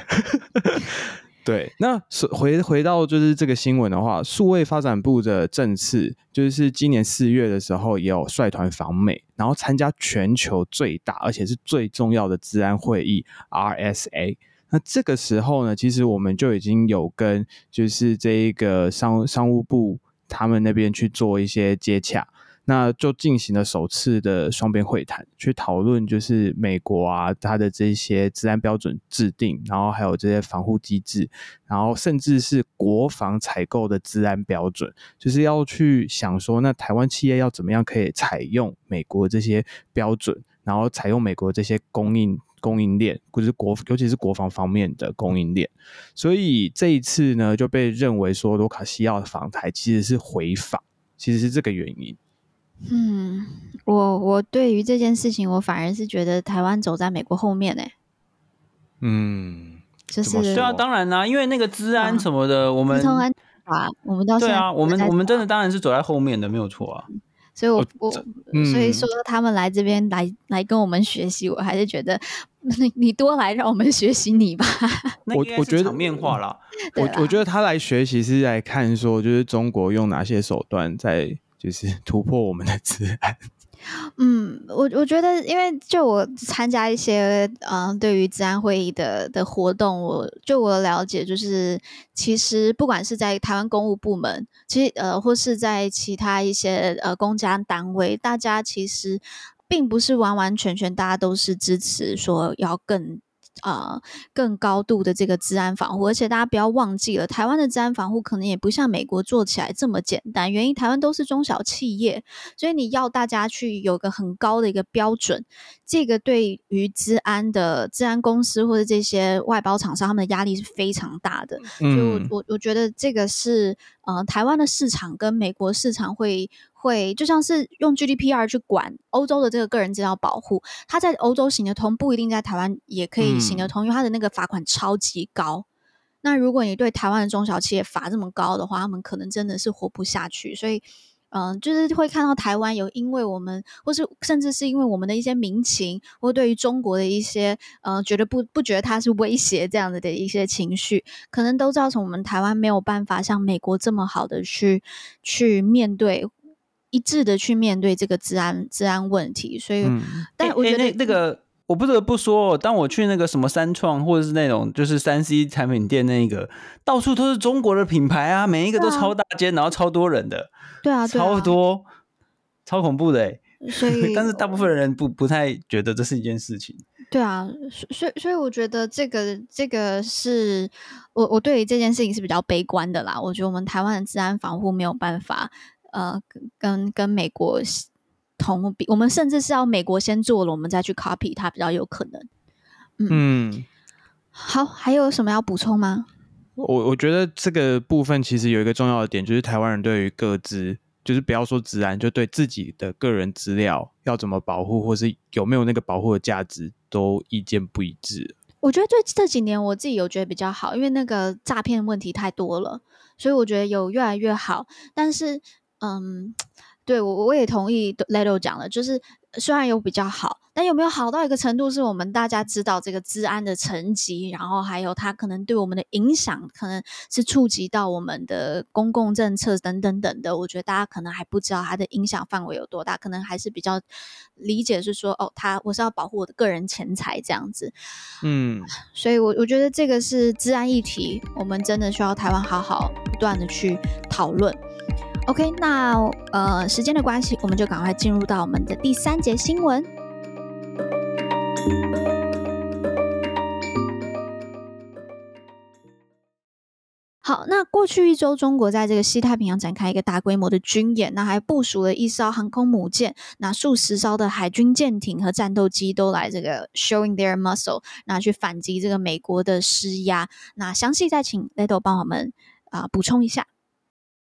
*laughs* 对，那回回到就是这个新闻的话，数位发展部的政次就是今年四月的时候也有率团访美，然后参加全球最大而且是最重要的治安会议 RSA。那这个时候呢，其实我们就已经有跟就是这一个商商务部。他们那边去做一些接洽，那就进行了首次的双边会谈，去讨论就是美国啊，它的这些治安标准制定，然后还有这些防护机制，然后甚至是国防采购的治安标准，就是要去想说，那台湾企业要怎么样可以采用美国这些标准，然后采用美国这些供应。供应链，或者是国，尤其是国防方面的供应链，所以这一次呢，就被认为说卢卡西奥的访台其实是回访，其实是这个原因。嗯，我我对于这件事情，我反而是觉得台湾走在美国后面呢。嗯，就是对啊，当然啦、啊，因为那个治安什么的，啊、我们啊，我们到对啊，我们我们真的当然是走在后面的，没有错啊。所以我，我所以说他们来这边来来跟我们学习，我还是觉得你你多来让我们学习你吧。*laughs* 我我觉得场面化了，我我觉得他来学习是来看说，就是中国用哪些手段在就是突破我们的治安。嗯，我我觉得，因为就我参加一些嗯、呃，对于治安会议的的活动，我就我了解，就是其实不管是在台湾公务部门，其实呃，或是在其他一些呃公家单位，大家其实并不是完完全全大家都是支持说要更呃更高度的这个治安防护。而且大家不要忘记了，台湾的治安防护可能也不像美国做起来这么简单。原因台湾都是中小企业，所以你要大家去有个很高的一个标准，这个对于治安的治安公司或者这些外包厂商，他们的压力是非常大的。嗯、所以我我我觉得这个是呃台湾的市场跟美国市场会。会就像是用 GDPR 去管欧洲的这个个人资料保护，它在欧洲行得通，不一定在台湾也可以行得通，嗯、因为它的那个罚款超级高。那如果你对台湾的中小企业罚这么高的话，他们可能真的是活不下去。所以，嗯、呃，就是会看到台湾有因为我们，或是甚至是因为我们的一些民情，或对于中国的一些，呃，觉得不不觉得它是威胁这样子的一些情绪，可能都造成我们台湾没有办法像美国这么好的去去面对。一致的去面对这个治安治安问题，所以，嗯、但我觉得、欸欸、那那个我不得不说，当我去那个什么三创或者是那种就是三 C 产品店，那个到处都是中国的品牌啊，每一个都超大间，啊、然后超多人的，对啊，对啊超多，超恐怖的哎，所以，*laughs* 但是大部分人不不太觉得这是一件事情，对啊，所以所以我觉得这个这个是我我对于这件事情是比较悲观的啦，我觉得我们台湾的治安防护没有办法。呃，跟跟美国同比，我们甚至是要美国先做了，我们再去 copy 它比较有可能。嗯，嗯好，还有什么要补充吗？我我觉得这个部分其实有一个重要的点，就是台湾人对于各自，就是不要说自然，就对自己的个人资料要怎么保护，或是有没有那个保护的价值，都意见不一致。我觉得这这几年我自己有觉得比较好，因为那个诈骗问题太多了，所以我觉得有越来越好，但是。嗯，对，我我也同意 Leto 讲的，就是虽然有比较好，但有没有好到一个程度，是我们大家知道这个治安的层级，然后还有它可能对我们的影响，可能是触及到我们的公共政策等等等的。我觉得大家可能还不知道它的影响范围有多大，可能还是比较理解是说，哦，他我是要保护我的个人钱财这样子。嗯，所以我我觉得这个是治安议题，我们真的需要台湾好好不断的去讨论。OK，那呃，时间的关系，我们就赶快进入到我们的第三节新闻。好，那过去一周，中国在这个西太平洋展开一个大规模的军演，那还部署了一艘航空母舰，那数十艘的海军舰艇和战斗机都来这个 showing their muscle，那去反击这个美国的施压。那详细再请 Leto 帮我们啊、补充一下。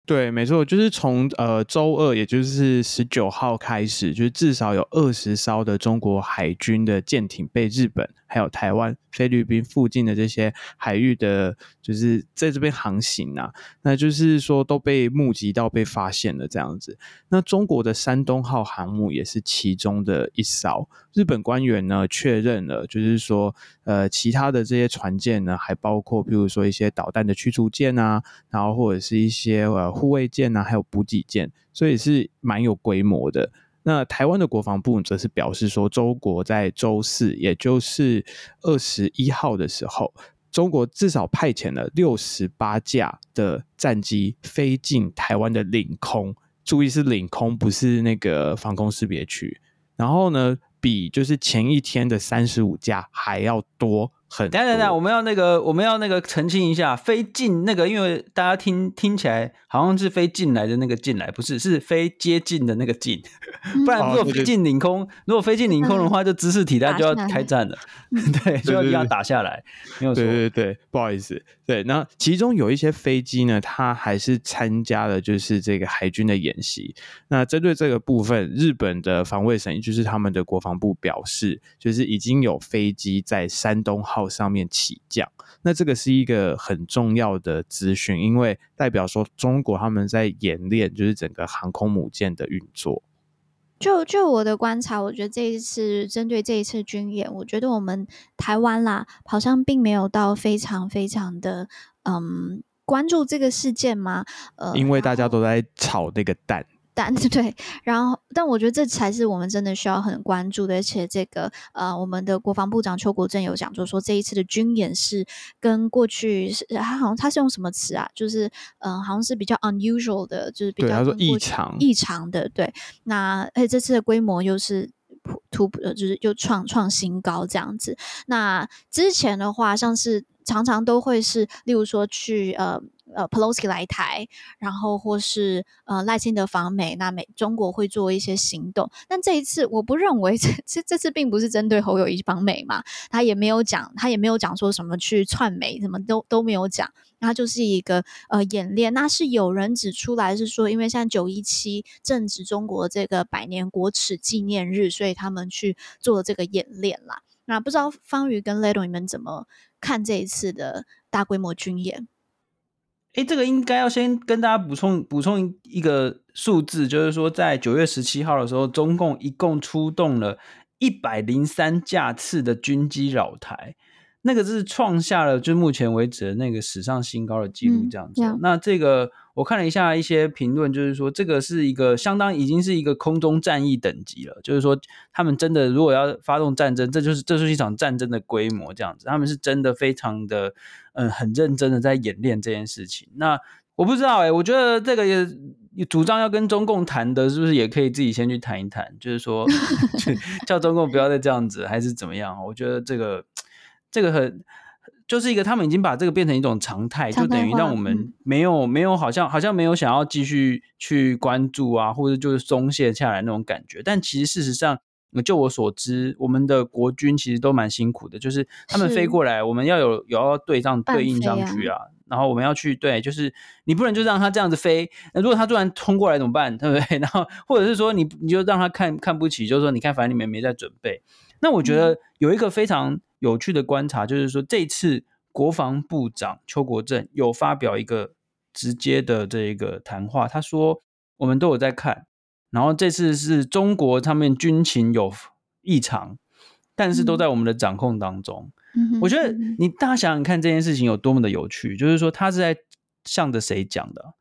对，没错，就是从呃周二，也就是十九号开始，就是至少有二十艘的中国海军的舰艇被日本还有台湾、菲律宾附近的这些海域的，就是在这边航行啊，那就是说都被目击到、被发现了这样子。那中国的山东号航母也是其中的一艘。日本官员呢确认了，就是说，呃，其他的这些船舰呢，还包括譬如说一些导弹的驱逐舰啊，然后或者是一些呃。护卫舰啊，还有补给舰，所以是蛮有规模的。那台湾的国防部则是表示说，中国在周四，也就是二十一号的时候，中国至少派遣了六十八架的战机飞进台湾的领空，注意是领空，不是那个防空识别区。然后呢，比就是前一天的三十五架还要多。很等等等，我们要那个，我们要那个澄清一下，飞进那个，因为大家听听起来好像是飞进来的那个进来，不是，是飞接近的那个进，*laughs* 不然如果飞进领空，如果飞进领空的话，就知识体大就要开战了，对，就要一样打下来，没有错，对对对，不好意思，对，那其中有一些飞机呢，它还是参加了就是这个海军的演习，那针对这个部分，日本的防卫省，就是他们的国防部表示，就是已经有飞机在山东号上面起降，那这个是一个很重要的资讯，因为代表说中国他们在演练，就是整个航空母舰的运作。就就我的观察，我觉得这一次针对这一次军演，我觉得我们台湾啦，好像并没有到非常非常的嗯关注这个事件嘛。呃，因为大家都在炒那个蛋。但 *laughs* 对，然后但我觉得这才是我们真的需要很关注的，而且这个呃，我们的国防部长邱国正有讲，就是说这一次的军演是跟过去是，他好像他是用什么词啊？就是嗯、呃，好像是比较 unusual 的，就是比较说异常异常的。对，那而且这次的规模又是突突破，就是又创创新高这样子。那之前的话，像是常常都会是，例如说去呃。呃，Pelosi 来台，然后或是呃赖清德访美，那美中国会做一些行动。但这一次，我不认为 *laughs* 这这这次并不是针对侯友谊访美嘛，他也没有讲，他也没有讲说什么去串美，什么都都没有讲。那就是一个呃演练。那是有人指出来是说，因为像九一七正值中国这个百年国耻纪念日，所以他们去做这个演练啦。那不知道方瑜跟 Ladon 你们怎么看这一次的大规模军演？哎，这个应该要先跟大家补充补充一个数字，就是说，在九月十七号的时候，中共一共出动了一百零三架次的军机扰台，那个是创下了就目前为止的那个史上新高的记录，这样子。嗯、那这个我看了一下一些评论，就是说这个是一个相当已经是一个空中战役等级了，就是说他们真的如果要发动战争，这就是这是一场战争的规模，这样子，他们是真的非常的。嗯，很认真的在演练这件事情。那我不知道哎、欸，我觉得这个也主张要跟中共谈的，是不是也可以自己先去谈一谈？就是说，*laughs* 叫中共不要再这样子，还是怎么样？我觉得这个这个很就是一个他们已经把这个变成一种常态，就等于让我们没有没有好像好像没有想要继续去关注啊，或者就是松懈下来那种感觉。但其实事实上。就我所知，我们的国军其实都蛮辛苦的，就是他们飞过来，我们要有有要对上对应上去啊，然后我们要去对，就是你不能就让他这样子飞，那如果他突然冲过来怎么办，*laughs* 对不对？然后或者是说你你就让他看看不起，就是说你看反正你们没在准备。那我觉得有一个非常有趣的观察，就是说这次国防部长邱国正有发表一个直接的这一个谈话，他说我们都有在看。然后这次是中国他们军情有异常，但是都在我们的掌控当中。嗯、我觉得你大家想想看这件事情有多么的有趣，就是说他是在向着谁讲的？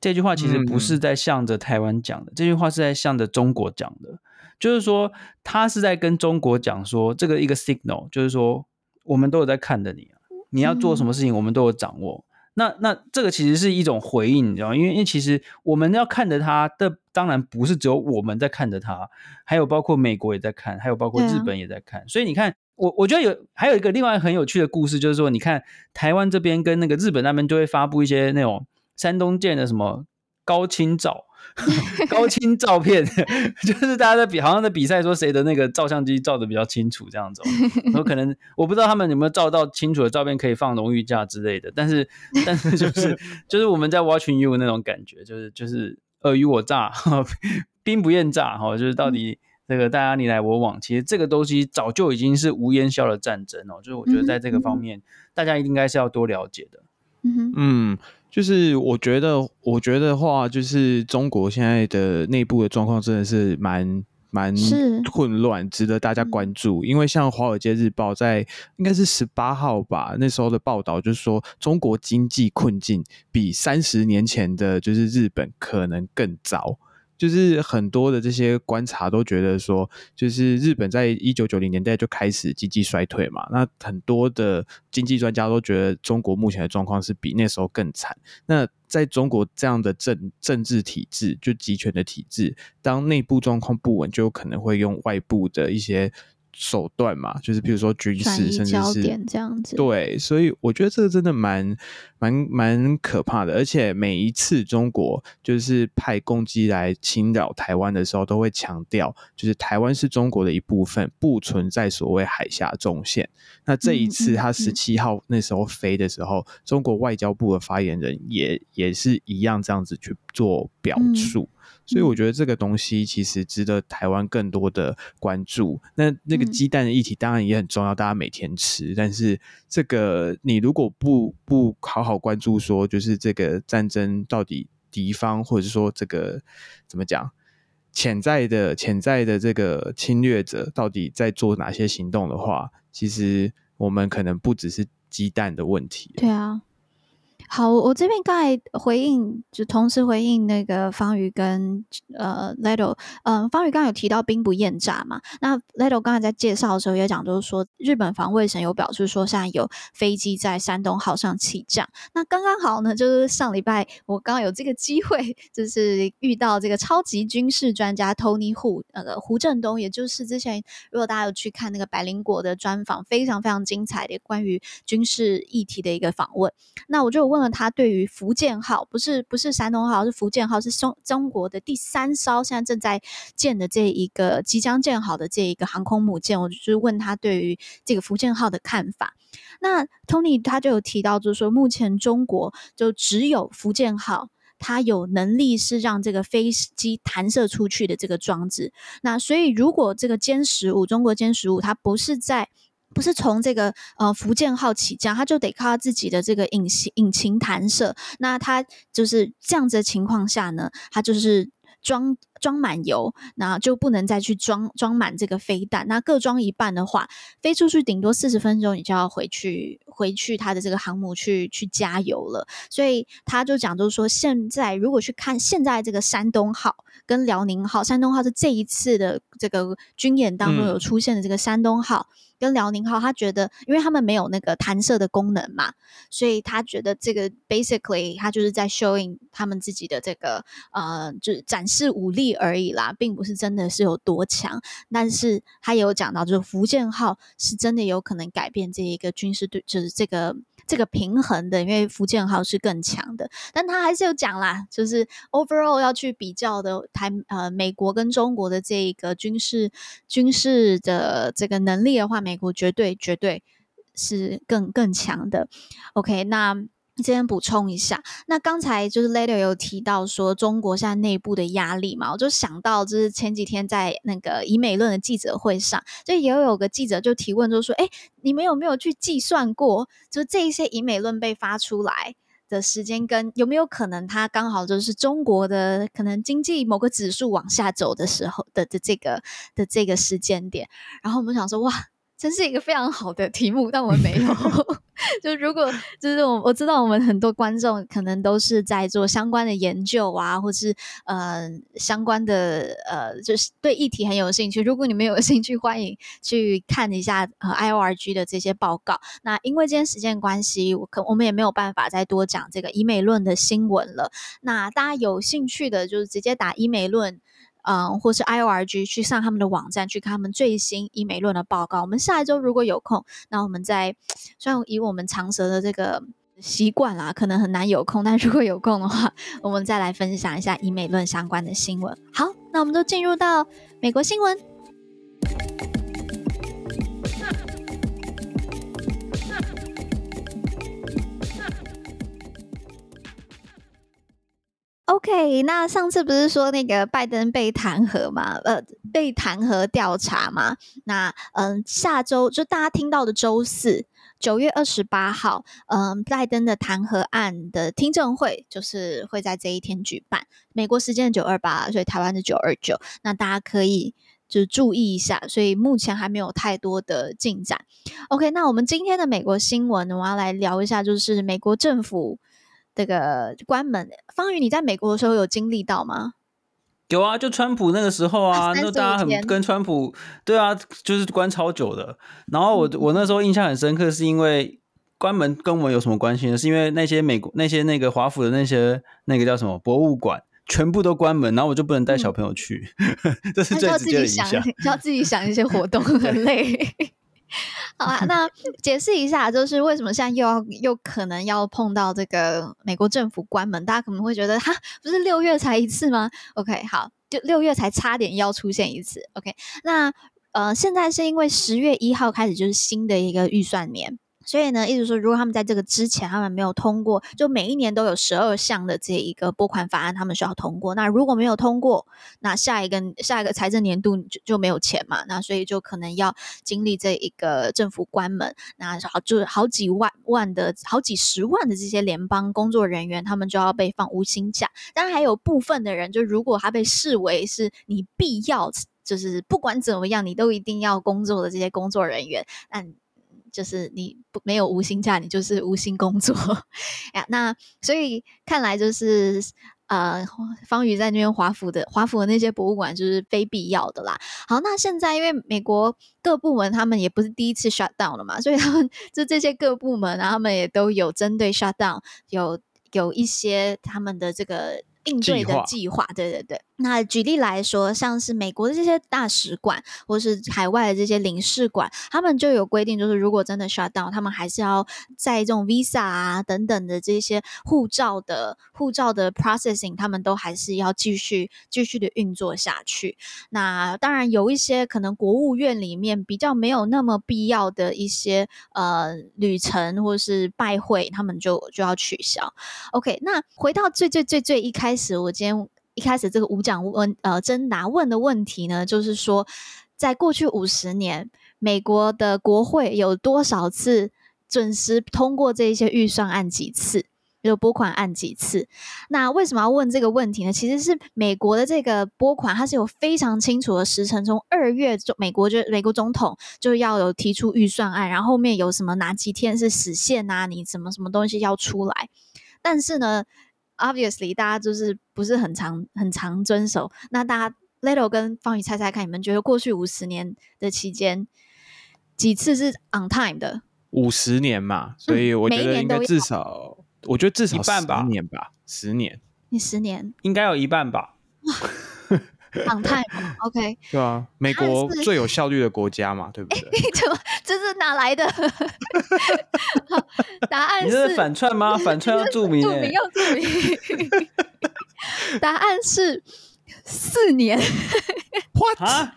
这句话其实不是在向着台湾讲的，嗯、这句话是在向着中国讲的。就是说他是在跟中国讲说，这个一个 signal，就是说我们都有在看着你，你要做什么事情，我们都有掌握。嗯那那这个其实是一种回应，你知道吗？因为因为其实我们要看着他的，当然不是只有我们在看着他，还有包括美国也在看，还有包括日本也在看。啊、所以你看，我我觉得有还有一个另外很有趣的故事，就是说，你看台湾这边跟那个日本那边就会发布一些那种山东舰的什么高清照。*laughs* 高清照片 *laughs* 就是大家在比，好像在比赛说谁的那个照相机照的比较清楚这样子。*laughs* 有可能我不知道他们有没有照到清楚的照片可以放荣誉架之类的，但是但是就是就是我们在 watching you 那种感觉，就是就是尔虞我诈，兵不厌诈哈，就是到底这个大家你来我往，其实这个东西早就已经是无烟消的战争哦。就是我觉得在这个方面，大家应该是要多了解的。嗯。就是我觉得，我觉得话，就是中国现在的内部的状况真的是蛮蛮混乱，值得大家关注。因为像《华尔街日报》在应该是十八号吧，那时候的报道就是说，中国经济困境比三十年前的，就是日本可能更糟。就是很多的这些观察都觉得说，就是日本在一九九零年代就开始经济衰退嘛。那很多的经济专家都觉得中国目前的状况是比那时候更惨。那在中国这样的政政治体制，就集权的体制，当内部状况不稳，就有可能会用外部的一些。手段嘛，就是比如说军事，甚至是这样子。对，所以我觉得这个真的蛮蛮蛮可怕的。而且每一次中国就是派攻击来侵扰台湾的时候，都会强调，就是台湾是中国的一部分，不存在所谓海峡中线。那这一次他十七号那时候飞的时候，嗯嗯嗯、中国外交部的发言人也也是一样这样子去做表述。嗯所以我觉得这个东西其实值得台湾更多的关注。那那个鸡蛋的议题当然也很重要，大家每天吃。但是这个你如果不不好好关注，说就是这个战争到底敌方或者是说这个怎么讲潜在的潜在的这个侵略者到底在做哪些行动的话，其实我们可能不只是鸡蛋的问题。对啊。好，我这边刚才回应，就同时回应那个方宇跟呃 Leto，嗯、方宇刚刚有提到兵不厌诈嘛，那 Leto 刚才在介绍的时候也讲，就是说日本防卫省有表示说，现在有飞机在山东号上起降，那刚刚好呢，就是上礼拜我刚有这个机会，就是遇到这个超级军事专家 Tony Hu，那个胡正东，也就是之前如果大家有去看那个百灵果的专访，非常非常精彩的关于军事议题的一个访问，那我就问。问了他对于福建号，不是不是山东号，是福建号，是中中国的第三艘现在正在建的这一个即将建好的这一个航空母舰，我就是问他对于这个福建号的看法。那 Tony 他就有提到，就是说目前中国就只有福建号，它有能力是让这个飞机弹射出去的这个装置。那所以如果这个歼十五，中国歼十五，它不是在不是从这个呃福建号起降，他就得靠他自己的这个引擎引擎弹射。那他就是这样子的情况下呢，他就是装装满油，那就不能再去装装满这个飞弹。那各装一半的话，飞出去顶多四十分钟，你就要回去回去他的这个航母去去加油了。所以他就讲，就是说现在如果去看现在这个山东号跟辽宁号，山东号是这一次的这个军演当中有出现的这个山东号。嗯跟辽宁号，他觉得，因为他们没有那个弹射的功能嘛，所以他觉得这个 basically 他就是在 showing 他们自己的这个呃，就是展示武力而已啦，并不是真的是有多强。但是他也有讲到，就是福建号是真的有可能改变这一个军事对，就是这个。这个平衡的，因为福建号是更强的，但他还是有讲啦，就是 overall 要去比较的台呃美国跟中国的这一个军事军事的这个能力的话，美国绝对绝对是更更强的。OK，那。这边补充一下，那刚才就是 later 有提到说中国现在内部的压力嘛，我就想到就是前几天在那个以美论的记者会上，就也有个记者就提问，就说：“哎，你们有没有去计算过，就这一些以美论被发出来的时间，跟有没有可能它刚好就是中国的可能经济某个指数往下走的时候的的这个的这个时间点？”然后我们想说，哇。真是一个非常好的题目，但我们没有。*laughs* 就如果就是我我知道我们很多观众可能都是在做相关的研究啊，或是呃相关的呃就是对议题很有兴趣。如果你们有 *laughs* 兴趣，欢迎去看一下呃 IORG 的这些报告。那因为今天时间关系，我可我们也没有办法再多讲这个医美论的新闻了。那大家有兴趣的，就是直接打医美论。嗯，或是 IORG 去上他们的网站去看他们最新医美论的报告。我们下一周如果有空，那我们再，虽然以我们长舌的这个习惯啦，可能很难有空，但如果有空的话，我们再来分享一下医美论相关的新闻。好，那我们都进入到美国新闻。OK，那上次不是说那个拜登被弹劾嘛？呃，被弹劾调查嘛？那嗯，下周就大家听到的周四，九月二十八号，嗯，拜登的弹劾案的听证会就是会在这一天举办。美国时间九二八，所以台湾是九二九。那大家可以就注意一下，所以目前还没有太多的进展。OK，那我们今天的美国新闻，我要来聊一下，就是美国政府。这个关门，方宇，你在美国的时候有经历到吗？有啊，就川普那个时候啊，那大家很跟川普，对啊，就是关超久的。然后我、嗯、我那时候印象很深刻，是因为关门跟我们有什么关系呢？是因为那些美国那些那个华府的那些那个叫什么博物馆全部都关门，然后我就不能带小朋友去，嗯、*laughs* 这是最直接的影响。要自己想一些活动，*laughs* 很累。*laughs* 好啊，那解释一下，就是为什么现在又要又可能要碰到这个美国政府关门？大家可能会觉得，哈，不是六月才一次吗？OK，好，就六月才差点要出现一次。OK，那呃，现在是因为十月一号开始就是新的一个预算年。所以呢，意思说，如果他们在这个之前他们没有通过，就每一年都有十二项的这一个拨款法案，他们需要通过。那如果没有通过，那下一个下一个财政年度就就没有钱嘛。那所以就可能要经历这一个政府关门。那好，就好几万万的好几十万的这些联邦工作人员，他们就要被放无薪假。当然还有部分的人，就如果他被视为是你必要，就是不管怎么样，你都一定要工作的这些工作人员，那。就是你不没有无薪假，你就是无薪工作呀。那所以看来就是呃，方宇在那边华府的华府的那些博物馆就是非必要的啦。好，那现在因为美国各部门他们也不是第一次 shut down 了嘛，所以他们就这些各部门，然后他们也都有针对 shut down 有有一些他们的这个。应对的计划，对对对。那举例来说，像是美国的这些大使馆，或是海外的这些领事馆，他们就有规定，就是如果真的 shut down，他们还是要在这种 visa 啊等等的这些护照的护照的 processing，他们都还是要继续继续的运作下去。那当然有一些可能国务院里面比较没有那么必要的一些呃旅程或是拜会，他们就就要取消。OK，那回到最最最最一开始，我今天。一开始这个五讲问呃征答问的问题呢，就是说，在过去五十年，美国的国会有多少次准时通过这一些预算案几次，有拨款案几次？那为什么要问这个问题呢？其实是美国的这个拨款，它是有非常清楚的时程，从二月就美国就美国总统就要有提出预算案，然后后面有什么哪几天是时限啊？你什么什么东西要出来？但是呢，Obviously，大家就是不是很常很常遵守。那大家 Little 跟方宇猜猜看，你们觉得过去五十年的期间几次是 on time 的？五十年嘛，所以我觉得应该至少，我觉得至少十年吧，十年。你十年应该有一半吧 *laughs*？on time，OK？*laughs* 对啊，美国最有效率的国家嘛，对不对？*laughs* 怎么这是哪来的？*laughs* 答案是，你这是反串吗？反串要注明，注明要注明。答案是四年。What？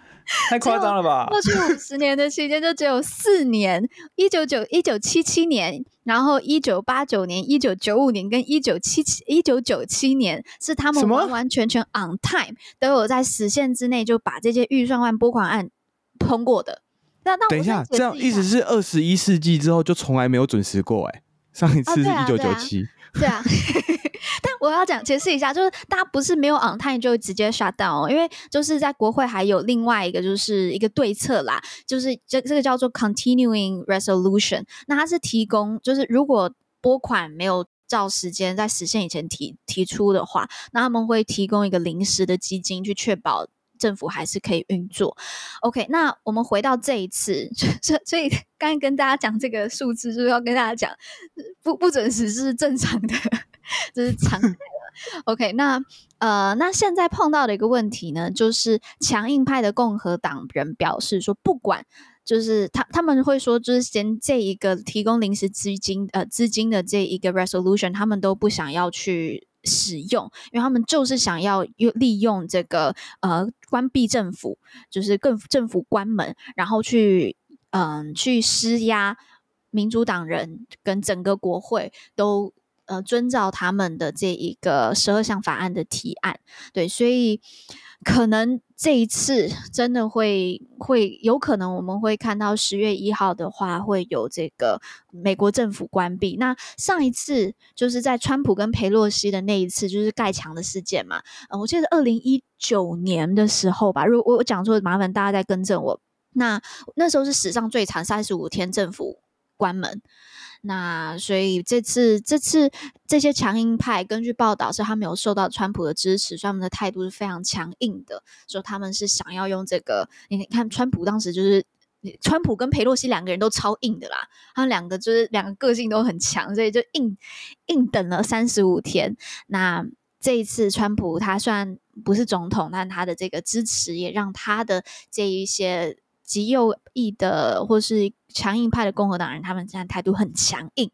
太夸张了吧？过去五十年的期间就只有四年：一九九一九七七年，然后一九八九年、一九九五年跟一九七七一九九七年是他们完完全全 on time，都有在时限之内就把这些预算案拨款案通过的。那那等一下，这样意思是二十一世纪之后就从来没有准时过哎、欸，上一次是一九九七。对啊，*laughs* 但我要讲解释一下，就是大家不是没有 on time 就直接 shut down，因为就是在国会还有另外一个就是一个对策啦，就是这这个叫做 continuing resolution，那它是提供就是如果拨款没有照时间在实现以前提提出的话，那他们会提供一个临时的基金去确保。政府还是可以运作，OK。那我们回到这一次，*laughs* 所所以刚刚跟大家讲这个数字，就是要跟大家讲不不准时是正常的，这是常态了。OK。那呃，那现在碰到的一个问题呢，就是强硬派的共和党人表示说，不管就是他他们会说，就是先这一个提供临时资金呃资金的这一个 resolution，他们都不想要去。使用，因为他们就是想要用利用这个呃关闭政府，就是更政府关门，然后去嗯、去施压民主党人跟整个国会都呃遵照他们的这一个十二项法案的提案，对，所以。可能这一次真的会会有可能，我们会看到十月一号的话会有这个美国政府关闭。那上一次就是在川普跟佩洛西的那一次，就是盖墙的事件嘛。呃，我记得二零一九年的时候吧，如果我讲错，麻烦大家再更正我。那那时候是史上最长三十五天政府关门。那所以这次这次这些强硬派，根据报道是他们有受到川普的支持，所以他们的态度是非常强硬的，说他们是想要用这个。你看川普当时就是，川普跟佩洛西两个人都超硬的啦，他们两个就是两个个性都很强，所以就硬硬等了三十五天。那这一次川普他虽然不是总统，但他的这个支持也让他的这一些。极右翼的或是强硬派的共和党人，他们现在态度很强硬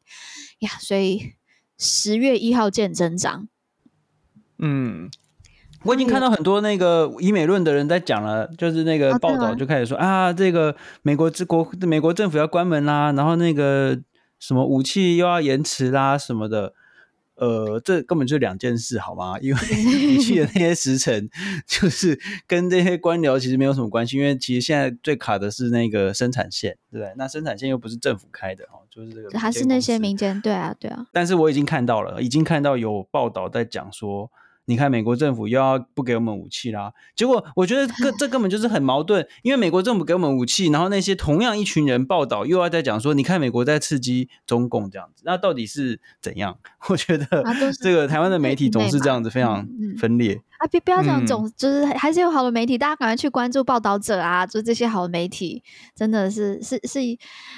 呀，所以十月一号见真章。嗯，我已经看到很多那个以美论的人在讲了，就是那个报道就开始说啊，啊，这个美国之国美国政府要关门啦，然后那个什么武器又要延迟啦什么的。呃，这根本就两件事，好吗？因为你去的 *laughs* 那些时辰，就是跟这些官僚其实没有什么关系。因为其实现在最卡的是那个生产线，对不对？那生产线又不是政府开的哦，就是这个，还是那些民间，对啊，对啊。但是我已经看到了，已经看到有报道在讲说，你看美国政府又要不给我们武器啦。结果我觉得这这根本就是很矛盾，因为美国政府给我们武器，然后那些同样一群人报道又要在讲说，你看美国在刺激中共这样子，那到底是怎样？*laughs* 我觉得这个台湾的媒体总是这样子非常分裂啊！别不要讲总，就是还是有好的媒体，大家赶快去关注报道者啊！就这些好的媒体，真的是是是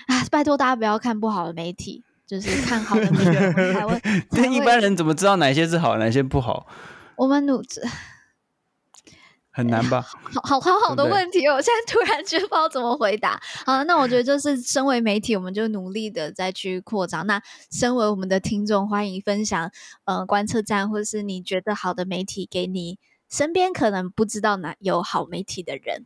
啊！拜托大家不要看不好的媒体。就是看好的 *laughs* 那个台湾，那一般人怎么知道哪些是好，哪些不好？我们努着很难吧？*laughs* 好好好好的问题，我现在突然觉得不知道怎么回答。好，那我觉得就是身为媒体，我们就努力的再去扩张。那身为我们的听众，欢迎分享呃观测站，或是你觉得好的媒体，给你身边可能不知道哪有好媒体的人。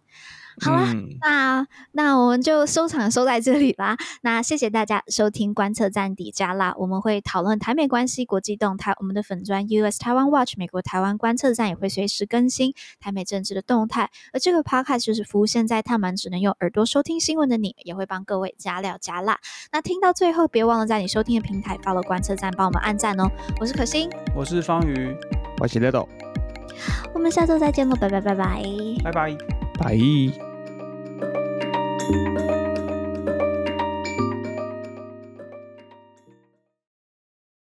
好啦，嗯、那那我们就收场收在这里啦。那谢谢大家收听观测站底加辣，我们会讨论台美关系、国际动态。我们的粉砖 US Taiwan Watch 美国台湾观测站也会随时更新台美政治的动态。而这个 Podcast 就是服务现在他们只能用耳朵收听新闻的你，也会帮各位加料加辣。那听到最后，别忘了在你收听的平台 follow 观测站，帮我们按赞哦。我是可心，我是方瑜，我是 Ledo。我们下周再见喽拜拜拜拜。拜拜。拜。拜拜